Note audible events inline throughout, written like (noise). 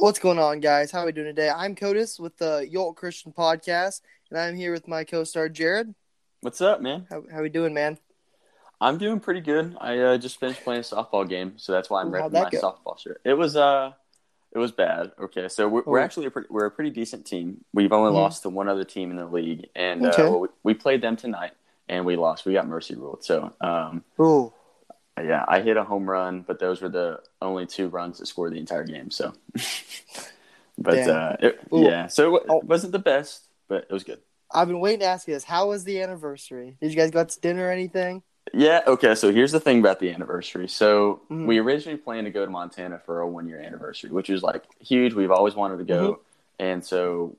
What's going on, guys? How are we doing today? I'm Codis with the Yolt Christian Podcast, and I'm here with my co-star Jared. What's up, man? How how we doing, man? I'm doing pretty good. I uh, just finished playing a softball game, so that's why I'm repping my go? softball shirt. It was uh, it was bad. Okay, so we're, we're Oh. actually a pretty, we're a pretty decent team. We've only Mhm. lost to one other team in the league, and Okay. uh, we, we played them tonight, and we lost. We got mercy ruled. So um, Ooh, yeah, I hit a home run, but those were the only two runs that scored the entire game. So, (laughs) but uh, it, yeah, so it, Oh. wasn't the best, but it was good. I've been waiting to ask you this. How was the anniversary? Did you guys go out to dinner or anything? Yeah, okay, so here's the thing about the anniversary. So Mhm. we originally planned to go to Montana for a one year anniversary, which was like huge. We've always wanted to go. Mm-hmm. And so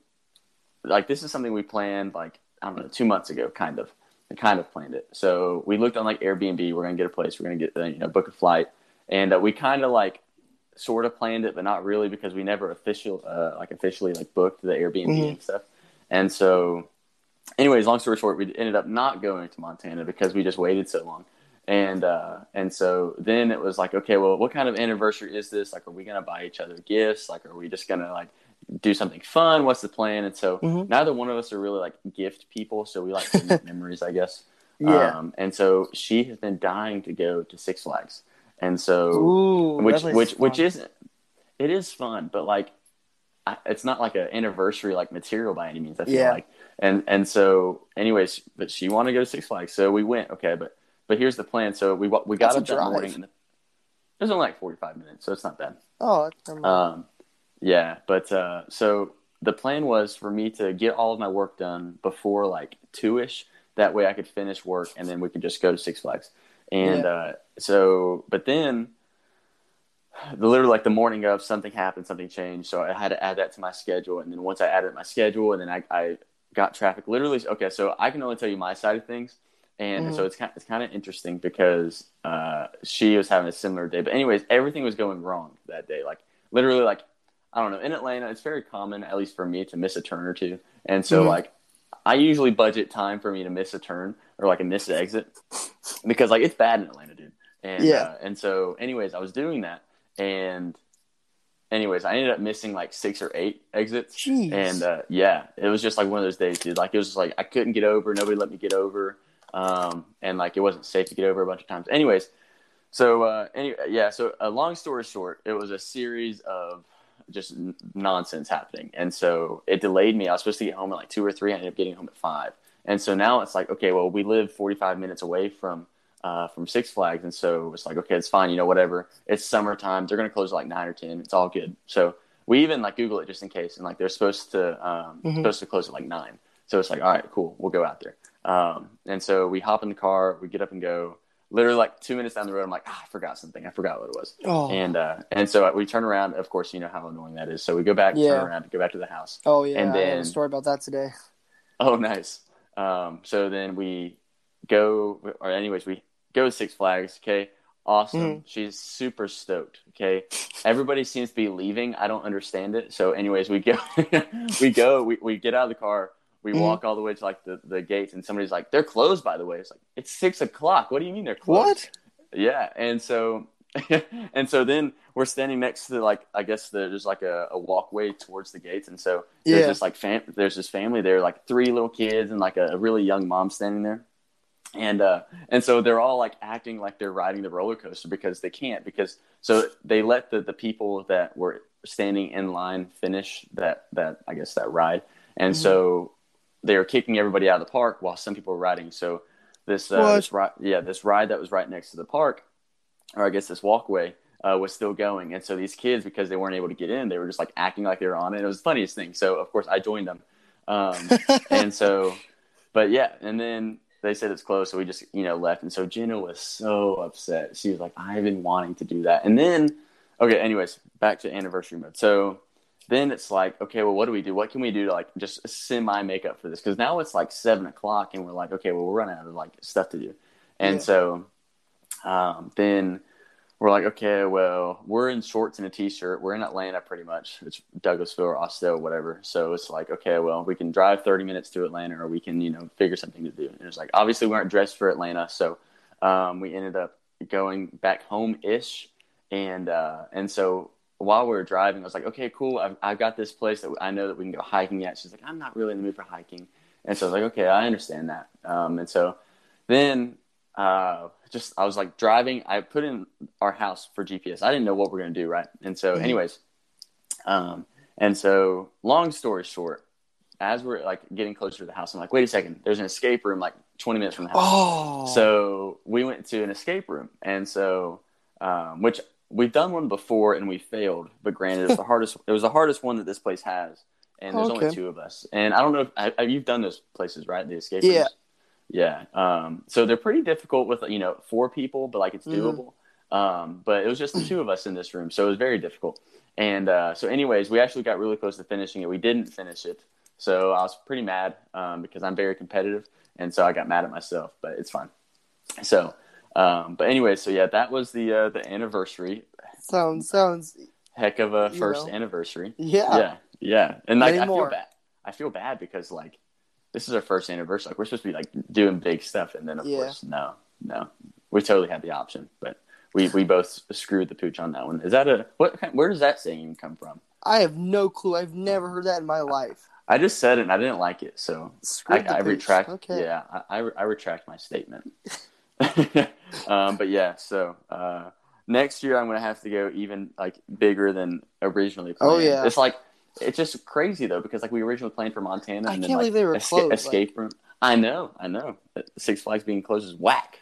like this is something we planned like, I don't know, two months ago, kind of. Kind of planned it. So we looked on like Airbnb, we're gonna get a place, we're gonna get uh, you know, book a flight. And uh, we kind of like sort of planned it, but not really because we never official uh, like officially like booked the Airbnb Mhm. and stuff. And so anyways, long story short, we ended up not going to Montana because we just waited so long. And uh, and so then it was like, okay, well, what kind of anniversary is this? Like, are we gonna buy each other gifts? Like, are we just gonna like do something fun? What's the plan? And so Mhm. neither one of us are really like gift people, so we like to make (laughs) memories, I guess. Yeah. Um, and so she has been dying to go to Six Flags, and so Ooh, which which is which isn't it is fun but like I, it's not like an anniversary like material by any means i feel Yeah. like and and so anyways but she wanted to go to six flags so we went okay but but here's the plan so we we got That's a up that morning and it was only like 45 minutes so it's not bad Oh, that's never mind. um yeah but uh so the plan was for me to get all of my work done before like two-ish that way i could finish work and then we could just go to six flags and Yeah. uh so but then the literally like the morning of something happened, something changed, so I had to add that to my schedule. And then once I added my schedule, and then I, I got traffic. Literally, okay, so I can only tell you my side of things, and Mhm. so it's kind it's kind of interesting because uh, she was having a similar day. But anyways, everything was going wrong that day. Like literally, like I don't know. In Atlanta, it's very common, at least for me, to miss a turn or two, and so Mhm. like I usually budget time for me to miss a turn or like a missed exit (laughs) because like it's bad in Atlanta, dude. And Yeah. uh, and so anyways, I was doing that and anyways, I ended up missing like six or eight exits. Jeez. And uh, yeah, it was just like one of those days, dude. Like it was just like I couldn't get over, nobody let me get over. Um, and like it wasn't safe to get over a bunch of times. Anyways, so uh anyway, yeah, so a long story short, it was a series of just nonsense happening. And so it delayed me. I was supposed to get home at like 2 or 3, I ended up getting home at 5. And so now it's like, okay, well, we live 45 minutes away from uh, from Six Flags, and so it's like, okay, it's fine, you know, whatever. It's summertime; they're gonna close at like nine or ten. It's all good. So we even like Google it just in case, and like they're supposed to um, Mhm. supposed to close at like nine. So it's like, all right, cool, we'll go out there. Um, and so we hop in the car, we get up and go. Literally, like two minutes down the road, I'm like, ah, I forgot something. I forgot what it was. oh, And uh, and so we turn around. Of course, you know how annoying that is. So we go back, Yeah. turn around, go back to the house. oh yeah. and I have a then- story about that today. Oh, nice. Um, so then we go, or anyways, we go to Six Flags. Okay, awesome. Mhm. She's super stoked. Okay, everybody seems to be leaving. I don't understand it. So, anyways, we go, (laughs) we go, we, we get out of the car. We Mhm. walk all the way to like the, the gates, and somebody's like, "They're closed." By the way, it's like it's six o'clock. What do you mean they're closed? What? Yeah, and so (laughs) and so then we're standing next to like I guess the, there's like a, a walkway towards the gates, and so there's Yeah. this like fam- there's this family there, are like three little kids and like a, a really young mom standing there, and uh and so they're all like acting like they're riding the roller coaster because they can't because so they let the the people that were standing in line finish that that I guess that ride, and Mhm. so they were kicking everybody out of the park while some people were riding. So this uh, this ride, yeah, this ride that was right next to the park, or I guess this walkway, uh, was still going. And so these kids, because they weren't able to get in, they were just like acting like they were on it. It was the funniest thing. So of course I joined them, um, (laughs) and so, but yeah, and then they said it's closed, so we just you know left. And so Jenna was so upset. She was like, "I've been wanting to do that." And then, okay, anyways, back to anniversary mode. So then it's like, okay, well, what do we do? What can we do to like just semi make up for this? Because now it's like seven o'clock, and we're like, okay, well, we're running out of like stuff to do, and Yeah. so um, then we're like, okay, well, we're in shorts and a t-shirt. We're in Atlanta, pretty much. It's Douglasville or Austell, or whatever. So it's like, okay, well, we can drive thirty minutes to Atlanta, or we can, you know, figure something to do. And it's like, obviously, we aren't dressed for Atlanta, so um, we ended up going back home ish, and uh, and so while we were driving, I was like, okay, cool. I've, I've got this place that I know that we can go hiking at. She's like, I'm not really in the mood for hiking. And so I was like, okay, I understand that. Um, and so then uh, just I was like driving. I put in our house for GPS. I didn't know what we are gonna do, right? And so, Mhm. anyways, um, and so long story short, as we're like getting closer to the house, I'm like, wait a second, there's an escape room like 20 minutes from the house. Oh, So we went to an escape room, and so um, which we've done one before and we failed. But granted, it was the (laughs) hardest. It was the hardest one that this place has, and there's only two of us. And I don't know if I, I- you've done those places, right? The escape Yeah. rooms. Yeah. Um, so they're pretty difficult with you know four people, but like it's Mhm. doable. Um, but it was just the (clears throat) two of us in this room, so it was very difficult. And uh, so, anyways, we actually got really close to finishing it. We didn't finish it, so I was pretty mad um, because I'm very competitive, and so I got mad at myself. But it's fine. So, um, but anyway, so yeah, that was the uh, the anniversary. sounds sounds Heck of a first know. anniversary. yeah. Yeah, yeah, and like Many I feel bad. I feel bad because like this is our first anniversary. Like we're supposed to be like doing big stuff, and then of Yeah. course, no, no, we totally had the option, but we we both screwed the pooch on that one. Is that a what? Where does that saying come from? I have no clue. I've never heard that in my life. I just said it, and I didn't like it, so I, Screwed I retract. Okay. Yeah, I, I, I retract my statement. (laughs) (laughs) um, but yeah, so uh, next year I'm gonna have to go even like bigger than originally planned. Oh, yeah. it's like it's just crazy though because like we originally planned for Montana. I and can't then, like, believe they were esca- closed, Escape room. I know, I know. Six Flags being closed is whack.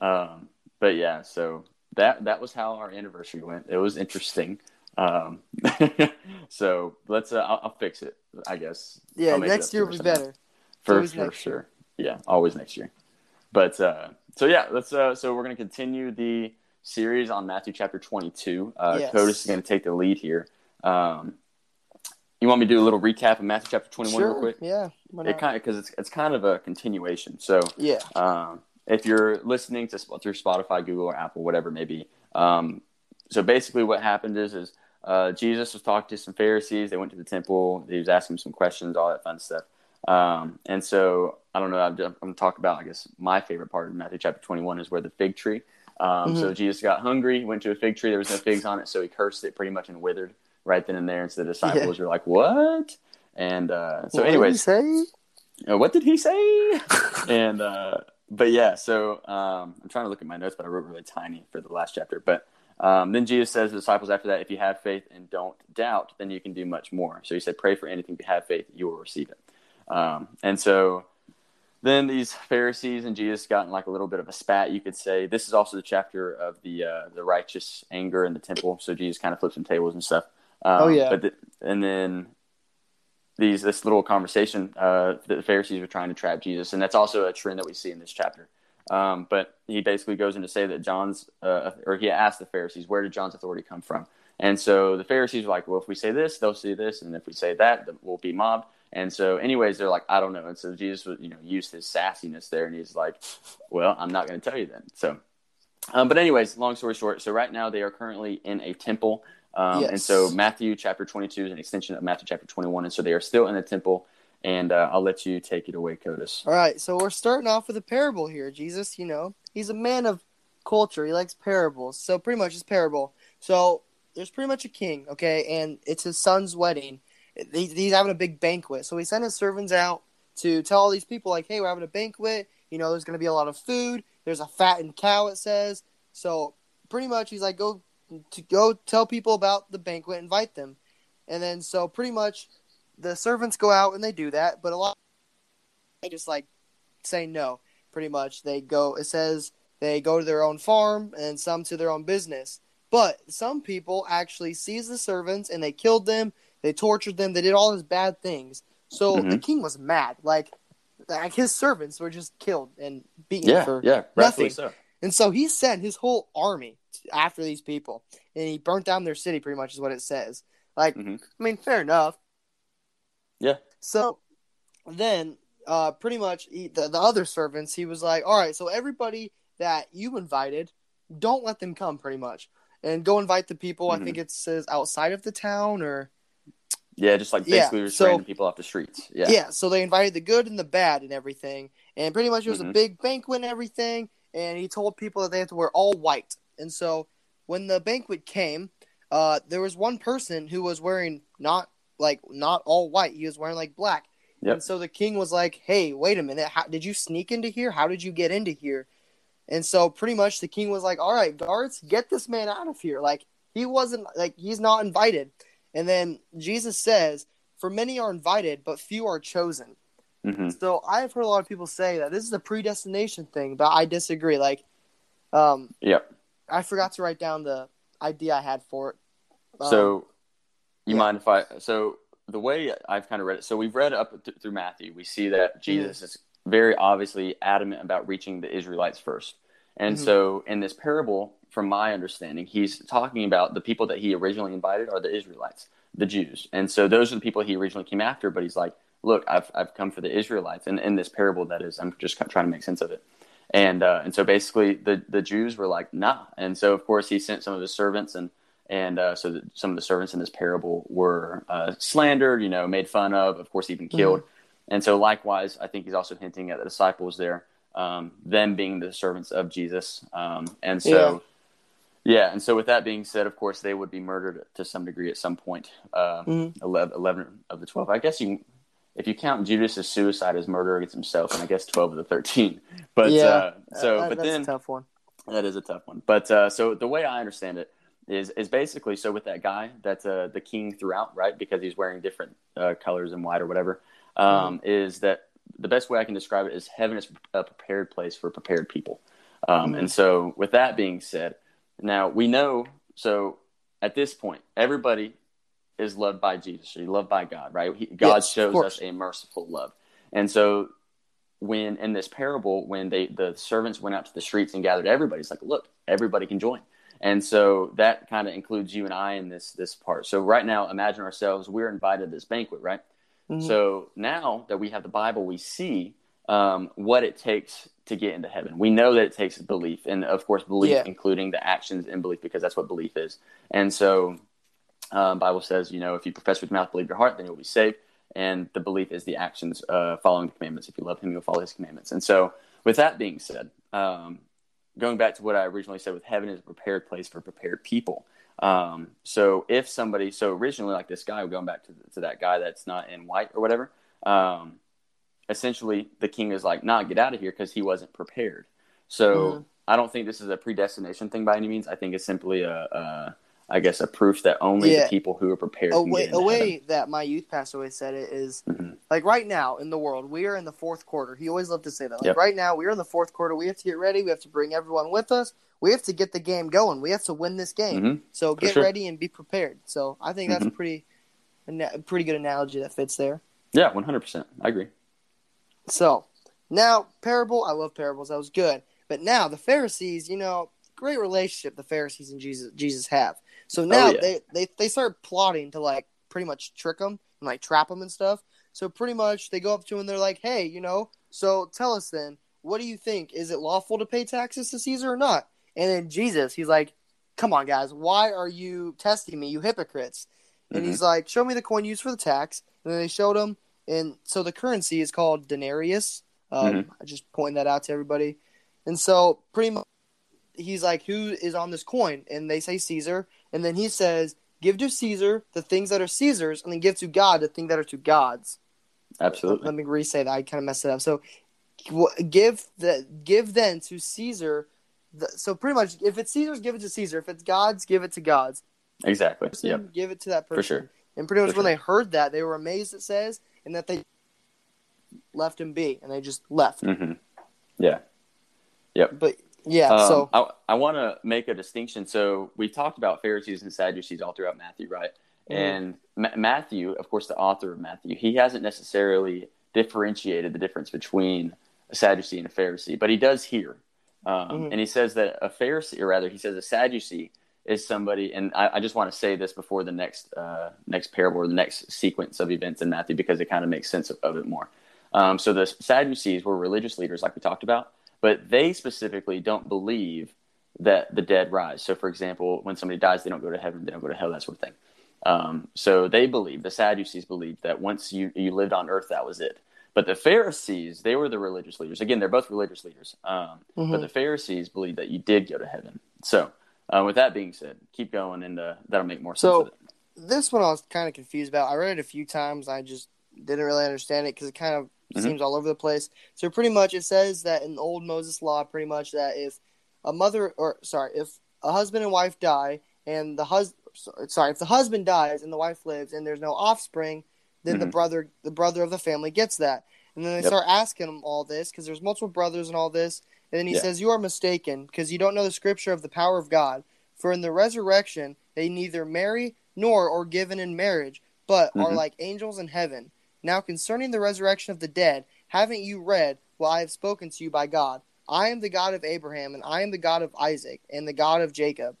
Um, but yeah, so that that was how our anniversary went. It was interesting. Um, (laughs) so let's. Uh, I'll, I'll fix it. I guess. Yeah, I'll make it next year will be better. For, for sure. Yeah, always next year. But uh, so yeah, let's. Uh, so we're gonna continue the series on Matthew chapter twenty-two. Uh, Yes. Codis is gonna take the lead here. Um, you want me to do a little recap of Matthew chapter twenty-one Sure. real quick? Yeah. It kind of because it's it's kind of a continuation. So yeah. um, if you're listening to through Spotify, Google, or Apple, whatever it may be. Um, so basically, what happened is is uh, Jesus was talking to some Pharisees. They went to the temple. He was asking them some questions, all that fun stuff. Um, and so I don't know. I'm, I'm going to talk about, I guess, my favorite part of Matthew chapter 21 is where the fig tree. Um, So Jesus got hungry, went to a fig tree. There was no figs on it, so he cursed it pretty much and withered right then and there. And so the disciples were like, "What?" And uh, so, What did he anyways, say? uh, what did he say? (laughs) and uh, but yeah, so um, I'm trying to look at my notes, but I wrote really tiny for the last chapter. But um, then Jesus says to the disciples after that, if you have faith and don't doubt, then you can do much more. So he said, pray for anything. If you have faith, you will receive it. Um, and so then these Pharisees and Jesus got in like a little bit of a spat, you could say. This is also the chapter of the uh, the righteous anger in the temple. So Jesus kind of flips some tables and stuff. Um, Oh, yeah. But the, and then these this little conversation uh, that the Pharisees were trying to trap Jesus, and that's also a trend that we see in this chapter. Um, but he basically goes in to say that John's, uh, or he asked the Pharisees, where did John's authority come from? And so the Pharisees were like, well, if we say this, they'll see this, and if we say that, we'll be mobbed. And so, anyways, they're like, I don't know. And so Jesus, would, you know, used his sassiness there, and he's like, well, I'm not going to tell you then. So, um, but anyways, long story short, so right now they are currently in a temple. Um, And so Matthew chapter 22 is an extension of Matthew chapter 21. And so they are still in the temple. And uh, I'll let you take it away, Codis. All right, so we're starting off with a parable here. Jesus, you know, he's a man of culture. He likes parables. So pretty much it's parable. So there's pretty much a king, okay, and it's his son's wedding. He- He's having a big banquet. So he sent his servants out to tell all these people, like, hey, we're having a banquet. You know, there's going to be a lot of food. There's a fattened cow, it says. So pretty much he's like, go to go tell people about the banquet, invite them. And then so pretty much the servants go out and they do that, but a lot they just like say no. Pretty much, they go. It says they go to their own farm and some to their own business. But some people actually seized the servants and they killed them. They tortured them. They did all these bad things. So the Mhm. king was mad. Like, like his servants were just killed and beaten Yeah, for yeah, nothing. so. and so he sent his whole army after these people, and he burnt down their city. Pretty much is what it says. Like, Mhm. I mean, fair enough. Yeah. So then, uh, pretty much he, the the other servants, he was like, "All right, so everybody that you invited, don't let them come. Pretty much, and go invite the people. Mhm. I think it says outside of the town or Yeah, just like Yeah, basically just so- random people off the streets. Yeah. Yeah. so they invited the good and the bad and everything. And pretty much it was a Mhm. big banquet and everything. And he told people that they had to wear all white. And so when the banquet came, uh, there was one person who was wearing not like not all white. He was wearing like black. Yep. And so the king was like, "Hey, wait a minute. How, did you sneak into here? How did you get into here?" And so pretty much the king was like, "All right, guards, get this man out of here." Like he wasn't like he's not invited. And then Jesus says, "For many are invited, but few are chosen." hmm So I've heard a lot of people say that this is a predestination thing, but I disagree. Like, um, Yep. I forgot to write down the idea I had for it. Um, So, you yeah. mind if I? So the way I've kind of read it. So we've read up th- through Matthew. We see that Jesus is very obviously adamant about reaching the Israelites first. And Mhm. so in this parable, from my understanding, he's talking about the people that he originally invited are the Israelites, the Jews. And so those are the people he originally came after. But he's like, look, I've I've come for the Israelites. And in this parable, that is, I'm just trying to make sense of it. And uh, and so basically, the the Jews were like, nah. And so of course, he sent some of his servants and and uh, so some of the servants in this parable were uh, slandered, you know, made fun of, of course, even killed. And so, likewise, I think he's also hinting at the disciples there, um, them being the servants of Jesus. Um, and so, yeah. and so with that being said, of course, they would be murdered to some degree at some point. Uh, Mhm. 11, 11 of the 12. I guess you, if you count Judas' suicide as murder against himself, and I guess 12 of the 13. (laughs) But Yeah. uh, so, uh, but that's then a tough one. that is a tough one. But uh, so the way I understand it is is basically so with that guy that's uh, the king throughout, right? Because he's wearing different uh, colors and white or whatever. Um, Is that the best way I can describe it is heaven is a prepared place for prepared people. Um, Mhm. And so with that being said, now we know. So at this point, everybody is loved by Jesus. Or loved by God, right? He, God Yes, shows us a merciful love, and so when in this parable when they the servants went out to the streets and gathered everybody it's like look everybody can join and so that kind of includes you and i in this this part so right now imagine ourselves we're invited to this banquet right Mhm. so now that we have the bible we see um, what it takes to get into heaven we know that it takes belief and of course belief Yeah. including the actions in belief because that's what belief is and so um, bible says you know if you profess with mouth believe your heart then you'll be saved and the belief is the actions uh, following the commandments. If you love him, you'll follow his commandments. And so, with that being said, um, going back to what I originally said, with heaven is a prepared place for prepared people. Um, so if somebody, so originally like this guy, going back to, to that guy that's not in white or whatever, um, essentially the king is like, nah, get out of here because he wasn't prepared. So Mhm. I don't think this is a predestination thing by any means. I think it's simply a, a I guess, a proof that only Yeah. the people who are prepared a can way, a way heaven. that my youth pastor always said it is Mhm. like right now in the world we are in the fourth quarter he always loved to say that like Yep. right now we are in the fourth quarter we have to get ready we have to bring everyone with us we have to get the game going we have to win this game Mhm. so get sure. ready and be prepared so i think that's Mhm. pretty a pretty good analogy that fits there Yeah, one hundred percent. I agree. So now parable i love parables. That was good. But now the pharisees you know great relationship the pharisees and jesus jesus have. So now Oh, yeah. they, they they start plotting to like pretty much trick him and like trap him and stuff. So pretty much they go up to him and they're like hey you know so tell us then what do you think? Is it lawful to pay taxes to caesar or not? And then jesus he's like come on guys why are you testing me you hypocrites? And Mhm. he's like show me the coin used for the tax. And then they showed him and so the currency is called denarius um, Mhm. I just point that out to everybody. And so pretty much he's like, Who is on this coin? And they say Caesar. And then he says, Give to Caesar the things that are Caesar's, and then give to God the things that are to God's. Absolutely. Let me re say that. I kind of messed it up. So give the give then to Caesar. The, so pretty much, if it's Caesar's, give it to Caesar. If it's God's, give it to God's. Exactly. Yep. Give it to that person. For sure. And pretty much For when they heard that, they were amazed. It says, and that they left him be, and they just left. hmm Yeah. Yep. But yeah, Um, so I, I want to make a distinction. So we talked about Pharisees and Sadducees all throughout Matthew, right? Mhm. And Ma- Matthew, of course, the author of Matthew, he hasn't necessarily differentiated the difference between a Sadducee and a Pharisee, but he does here. Um, Mhm. And he says that a Pharisee, or rather, he says a Sadducee is somebody, and I, I just want to say this before the next uh, next parable or the next sequence of events in Matthew because it kind of makes sense of, of it more. Um, so the Sadducees were religious leaders, like we talked about, but they specifically don't believe that the dead rise. So, for example, when somebody dies, they don't go to heaven, they don't go to hell, that sort of thing. Um, so they believe, the Sadducees believed that once you, you lived on earth, that was it. But the Pharisees, they were the religious leaders. Again, they're both religious leaders. Um, But Mhm. the Pharisees believed that you did go to heaven. So uh, with that being said, keep going, and uh, that'll make more sense. So- This one I was kind of confused about. I read it a few times. I just didn't really understand it because it kind of Mhm. seems all over the place. So pretty much it says that in old Moses law, pretty much that if a mother or sorry, if a husband and wife die and the hus sorry, if the husband dies and the wife lives and there's no offspring, then the Mhm. brother the brother of the family gets that. And then they Yep. start asking them all this because there's multiple brothers and all this. And then he Yeah. says, "You are mistaken because you don't know the scripture of the power of God. For in the resurrection they neither marry nor are given in marriage, but are Mhm. like angels in heaven. Now concerning the resurrection of the dead, haven't you read what I have spoken to you by God? I am the God of Abraham, and I am the God of Isaac, and the God of Jacob.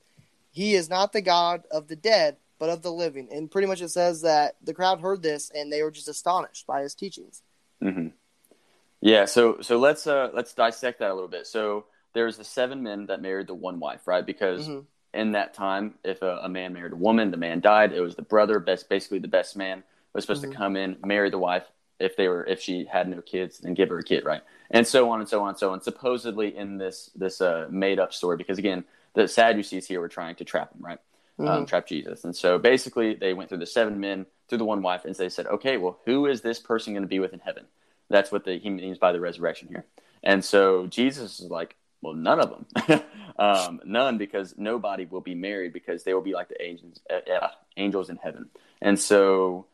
He is not the God of the dead, but of the living. And pretty much it says that the crowd heard this and they were just astonished by his teachings. hmm Yeah, so so let's uh let's dissect that a little bit. So there's the seven men that married the one wife, right? Because Mhm. in that time, if a, a man married a woman, the man died. It was the brother, best basically the best man, was supposed Mhm. to come in, marry the wife if they were if she had no kids, and give her a kid, right? And so on and so on and so on. Supposedly in this this uh, made up story, because again, the Sadducees here were trying to trap him, right? Um, Mhm. trap Jesus. And so basically, they went through the seven men, through the one wife, and they said, okay, well, who is this person going to be with in heaven? That's what the, he means by the resurrection here. And so Jesus is like, well, none of them, (laughs) um, none, because nobody will be married because they will be like the angels, uh, uh, angels in heaven. And so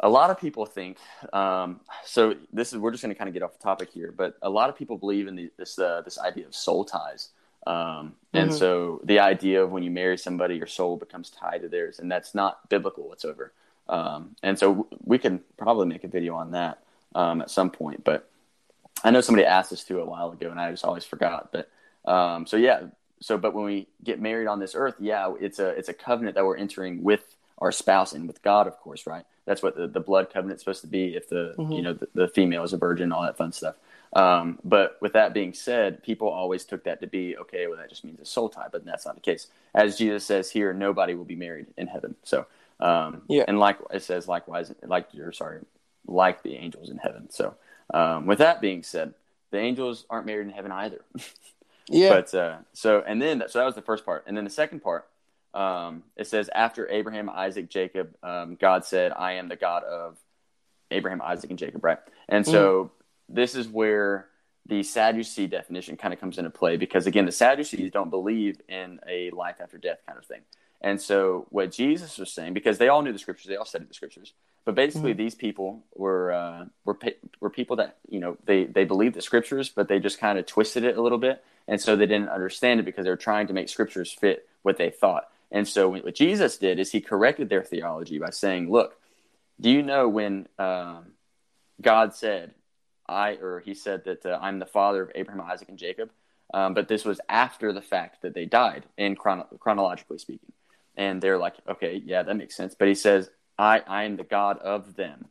a lot of people think, um, so this is we're just going to kind of get off topic here, but a lot of people believe in the, this uh, this idea of soul ties. Um, and Mhm. so the idea of when you marry somebody, your soul becomes tied to theirs, and that's not biblical whatsoever. Um, and so we can probably make a video on that um, at some point. But I know somebody asked us to a while ago, and I just always forgot. But um, so yeah, so but when we get married on this earth, yeah, it's a it's a covenant that we're entering with our spouse and with God, of course, right? That's what the, the blood covenant's supposed to be. If the Mhm. you know the, the female is a virgin, all that fun stuff. Um, but with that being said, people always took that to be okay. Well, that just means a soul tie, but that's not the case. As Jesus says here, nobody will be married in heaven. So, um, Yeah. and like it says, likewise, like you're sorry, like the angels in heaven. So, um, with that being said, the angels aren't married in heaven either. (laughs) Yeah. But uh, so and then so that was the first part, and then the second part, um, it says after Abraham, Isaac, Jacob, um, God said, "I am the God of Abraham, Isaac, and Jacob." Right, and so this is where the Sadducee definition kind of comes into play because again, the Sadducees don't believe in a life after death kind of thing. And so what Jesus was saying, because they all knew the scriptures, they all studied the scriptures, but basically these people were uh, were were people that you know they they believed the scriptures, but they just kind of twisted it a little bit, and so they didn't understand it because they were trying to make scriptures fit what they thought. And so what Jesus did is he corrected their theology by saying, "Look, do you know when um, God said, I or he said that uh, I'm the father of Abraham, Isaac, and Jacob?" Um, but this was after the fact that they died, in chrono- chronologically speaking. And they're like, okay, yeah, that makes sense. But he says, I, I am the God of them.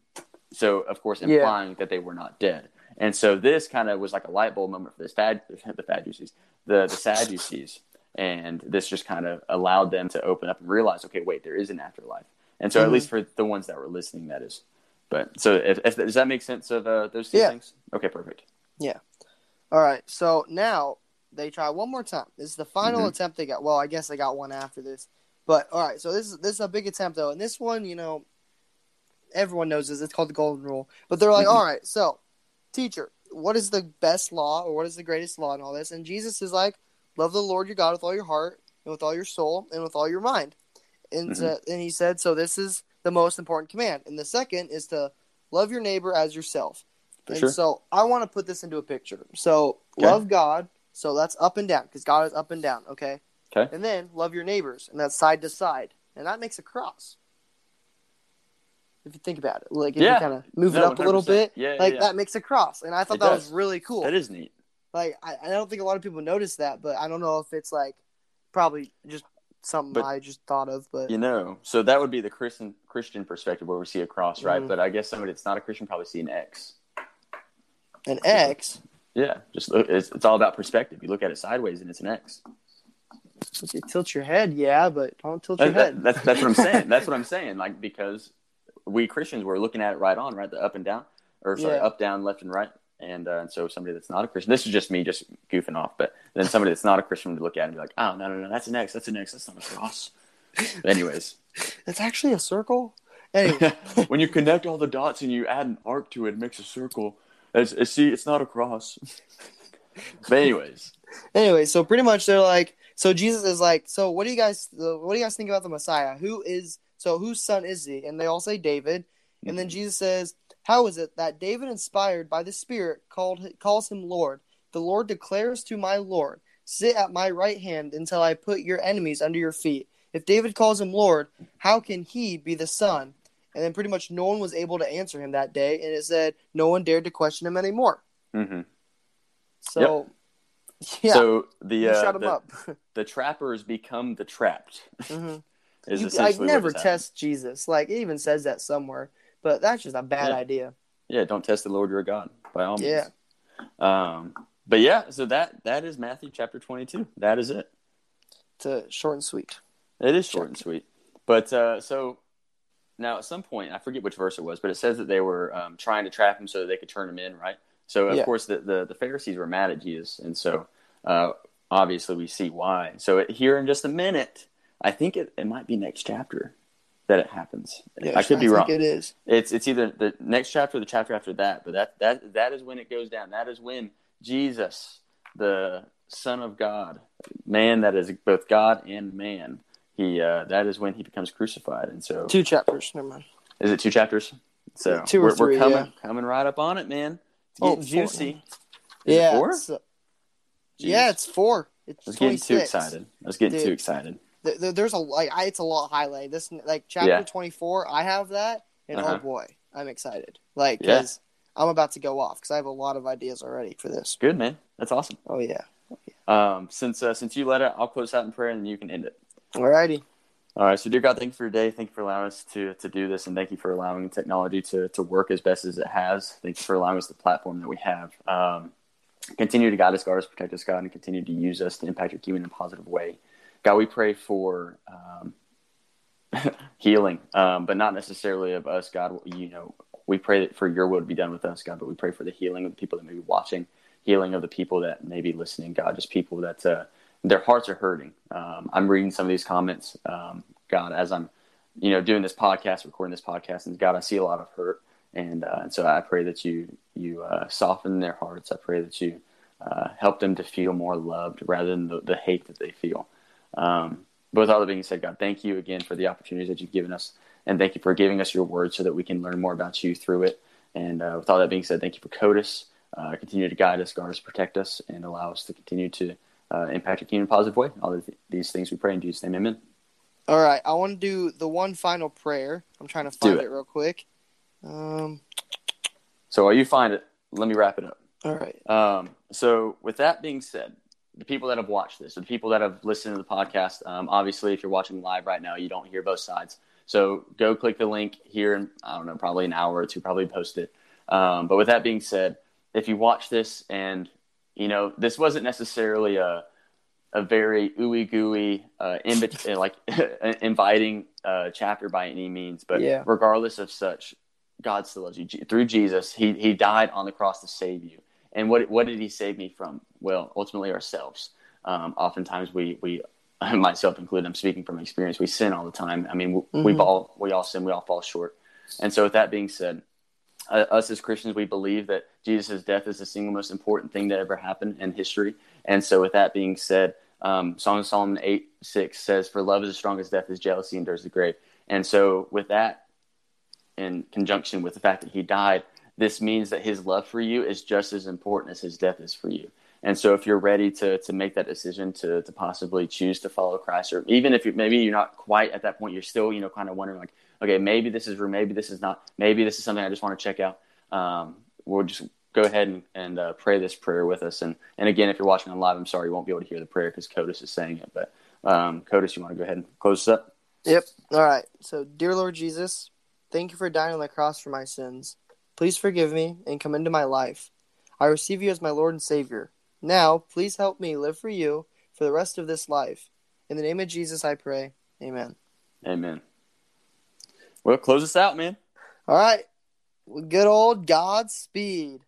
So, of course, Yeah. implying that they were not dead. And so this kind of was like a light bulb moment for (laughs) the Sad, (laughs) the Sadducees, the, the Sadducees. And this just kind of allowed them to open up and realize, okay, wait, there is an afterlife. And so, at Mhm. least for the ones that were listening, that is. But so, if, if does that make sense of uh, those two Yeah. things? Okay, perfect. Yeah. All right. So now they try one more time. This is the final Mhm. attempt they got. Well, I guess they got one after this. But all right. So this is this is a big attempt though, and this one, you know, everyone knows this. It's called the golden rule. But they're like, Mhm. all right. So, teacher, what is the best law or what is the greatest law and all this? And Jesus is like, love the Lord your God with all your heart and with all your soul and with all your mind. And Mhm. so- and he said, so this is the most important command. And the second is to love your neighbor as yourself. For and sure. so I want to put this into a picture. So Okay. love God. So that's up and down because God is up and down. Okay. Okay. And then love your neighbors, and that's side to side, and that makes a cross. If you think about it, like if Yeah. you kind of move it No, up a little bit, Yeah, like yeah. that makes a cross, and I thought It that does. was really cool. That is neat. Like I, I don't think a lot of people notice that, but I don't know if it's like probably just something But- I just thought of. But You know, so that would be the Christian Christian perspective where we see a cross, right? Mhm. But I guess somebody that's not a Christian probably see an X. an X, Yeah, just look, it's, it's all about perspective. You look at it sideways and it's an X. you tilt your head, yeah, but don't tilt your That- that- head. that's that's what I'm saying. (laughs) That's what I'm saying. Like because we Christians were looking at it right on, right, the up and down, or sorry, Yeah. up, down, left, and right. And, uh, and so somebody that's not a Christian, this is just me just goofing off, but then somebody that's not a Christian would look at it and be like, oh, no, no, no, that's an X, that's an X, that's not a cross. Anyways, (laughs) It's actually a circle. Anyway, (laughs) when you connect all the dots and you add an arc to it, it makes a circle. It's, it's, see, it's not a cross. but anyways, anyway, so pretty much they're like, so Jesus is like, so what do you guys, what do you guys think about the Messiah? Who is, so whose son is he? And they all say David. And then Jesus says, how is it that David, inspired by the Spirit, called calls him Lord? The Lord declares to my Lord, "Sit at my right hand until I put your enemies under your feet." If David calls him Lord, how can he be the Son? And then pretty much no one was able to answer him that day, and it said no one dared to question him anymore. hmm So, (laughs) yeah, so the, uh, shut him the, up. (laughs) the trappers become the trapped. hmm (laughs) Is You, what never just happened. test Jesus. Like it even says that somewhere, but that's just a bad Yeah. idea. Yeah, don't test the Lord your God by all means. Yeah. Um, but yeah, so that that is Matthew chapter twenty two. That is it. It's uh, short and sweet. It is short and sweet. But uh, so now at some point, I forget which verse it was, but it says that they were um, trying to trap him so that they could turn him in, right? So of Yeah. course the, the the Pharisees were mad at Jesus, and so uh, obviously we see why. So it, here in just a minute, I think it, it might be next chapter that it happens. I could be think wrong. It is. It's it's either the next chapter or the chapter after that, but that that that is when it goes down. That is when Jesus, the Son of God, man that is both God and man, he uh, that is when he becomes crucified. And so, Two chapters. Never mind. is it two chapters? So Two or we're, three, we're coming yeah. coming right up on it, man. It's Oh, getting four juicy. now. It yeah. four? it's, uh, yeah, it's four. It's I was getting too excited. I was getting too excited. Th- th- There's a like, I, it's a lot highlight. This like chapter Yeah. 24. I have that, and Uh-huh. oh boy, I'm excited. Like, Yeah. because I'm about to go off because I have a lot of ideas already for this. Good man. That's awesome. Oh yeah. Um, since uh, since you let it, I'll close out in prayer and then you can end it. Alrighty. All right, so dear God, thank you for your day. Thank you for allowing us to to do this, and thank you for allowing technology to to work as best as it has. Thank you for allowing us the platform that we have. Um, continue to guide us, guard us, protect us, God, and continue to use us to impact your kingdom in a positive way. God, we pray for um, (laughs) healing, um, but not necessarily of us, God. You know, we pray that for your will to be done with us, God, but we pray for the healing of the people that may be watching, healing of the people that may be listening, God, just people that uh, their hearts are hurting. Um, I'm reading some of these comments, um, God, as I'm, you know, doing this podcast, recording this podcast, and God, I see a lot of hurt, and, uh, and so I pray that you you uh, soften their hearts. I pray that you uh, help them to feel more loved rather than the, the hate that they feel. Um, but with all that being said, God, thank you again for the opportunities that you've given us, and thank you for giving us your word so that we can learn more about you through it. And uh, with all that being said, thank you for Codis. Uh, continue to guide us, guard us, protect us, and allow us to continue to uh, impact your kingdom in a positive way. All these things we pray in Jesus' name, amen. All right. I want to do the one final prayer. I'm trying to find it. it. real quick. Um. So while you find it, let me wrap it up. All right. Um, so, with that being said, the people that have watched this, the people that have listened to the podcast, um, obviously, if you're watching live right now, you don't hear both sides. So, go click the link here in, I don't know, probably an hour or two, probably post it. Um, but with that being said, if you watch this and, you know, this wasn't necessarily a, a very ooey gooey, uh, (laughs) like (laughs) inviting uh, chapter by any means, but Yeah. regardless of such, God still loves you Je- through Jesus. He he died on the cross to save you. And what what did he save me from? Well, ultimately ourselves. Um, oftentimes we we (laughs) myself included. I'm speaking from experience. We sin all the time. I mean, we, we've Mhm. all we all sin. We all fall short. And so, with that being said, uh, us as Christians, we believe that Jesus' death is the single most important thing that ever happened in history. And so, with that being said, um, Song of Solomon 8 6 says, For love is as strong as death, as jealousy endures the grave. And so, with that, in conjunction with the fact that he died, this means that his love for you is just as important as his death is for you. And so, if you're ready to to make that decision to to possibly choose to follow Christ, or even if you maybe you're not quite at that point, you're still you know kind of wondering like, okay, maybe this is room, maybe this is not, maybe this is something I just want to check out. Um, we'll just go ahead and, and uh, pray this prayer with us. And and again, if you're watching on live, I'm sorry you won't be able to hear the prayer because Codis is saying it. But um, Codis, you want to go ahead and close this up? Yep. All right. So, dear Lord Jesus, thank you for dying on the cross for my sins. Please forgive me and come into my life. I receive you as my Lord and Savior. Now, please help me live for you for the rest of this life. In the name of Jesus, I pray. Amen. Amen. Well, close us out, man. All right. Good old Godspeed.